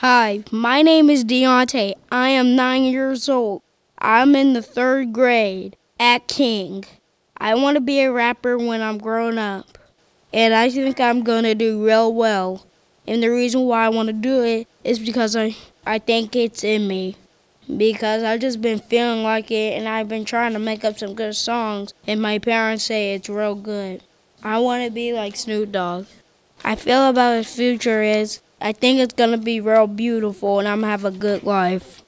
Hi, my name is Diontay. I am nine years old. I'm in the third grade at King. I want to be a rapper when I'm grown up. And I think I'm going to do real well. And the reason why I want to do it is because I, I think it's in me. Because I've just been feeling like it and I've been trying to make up some good songs. And my parents say it's real good. I want to be like Snoop Dogg. I feel about his future is I think it's gonna be real beautiful and I'm gonna have a good life.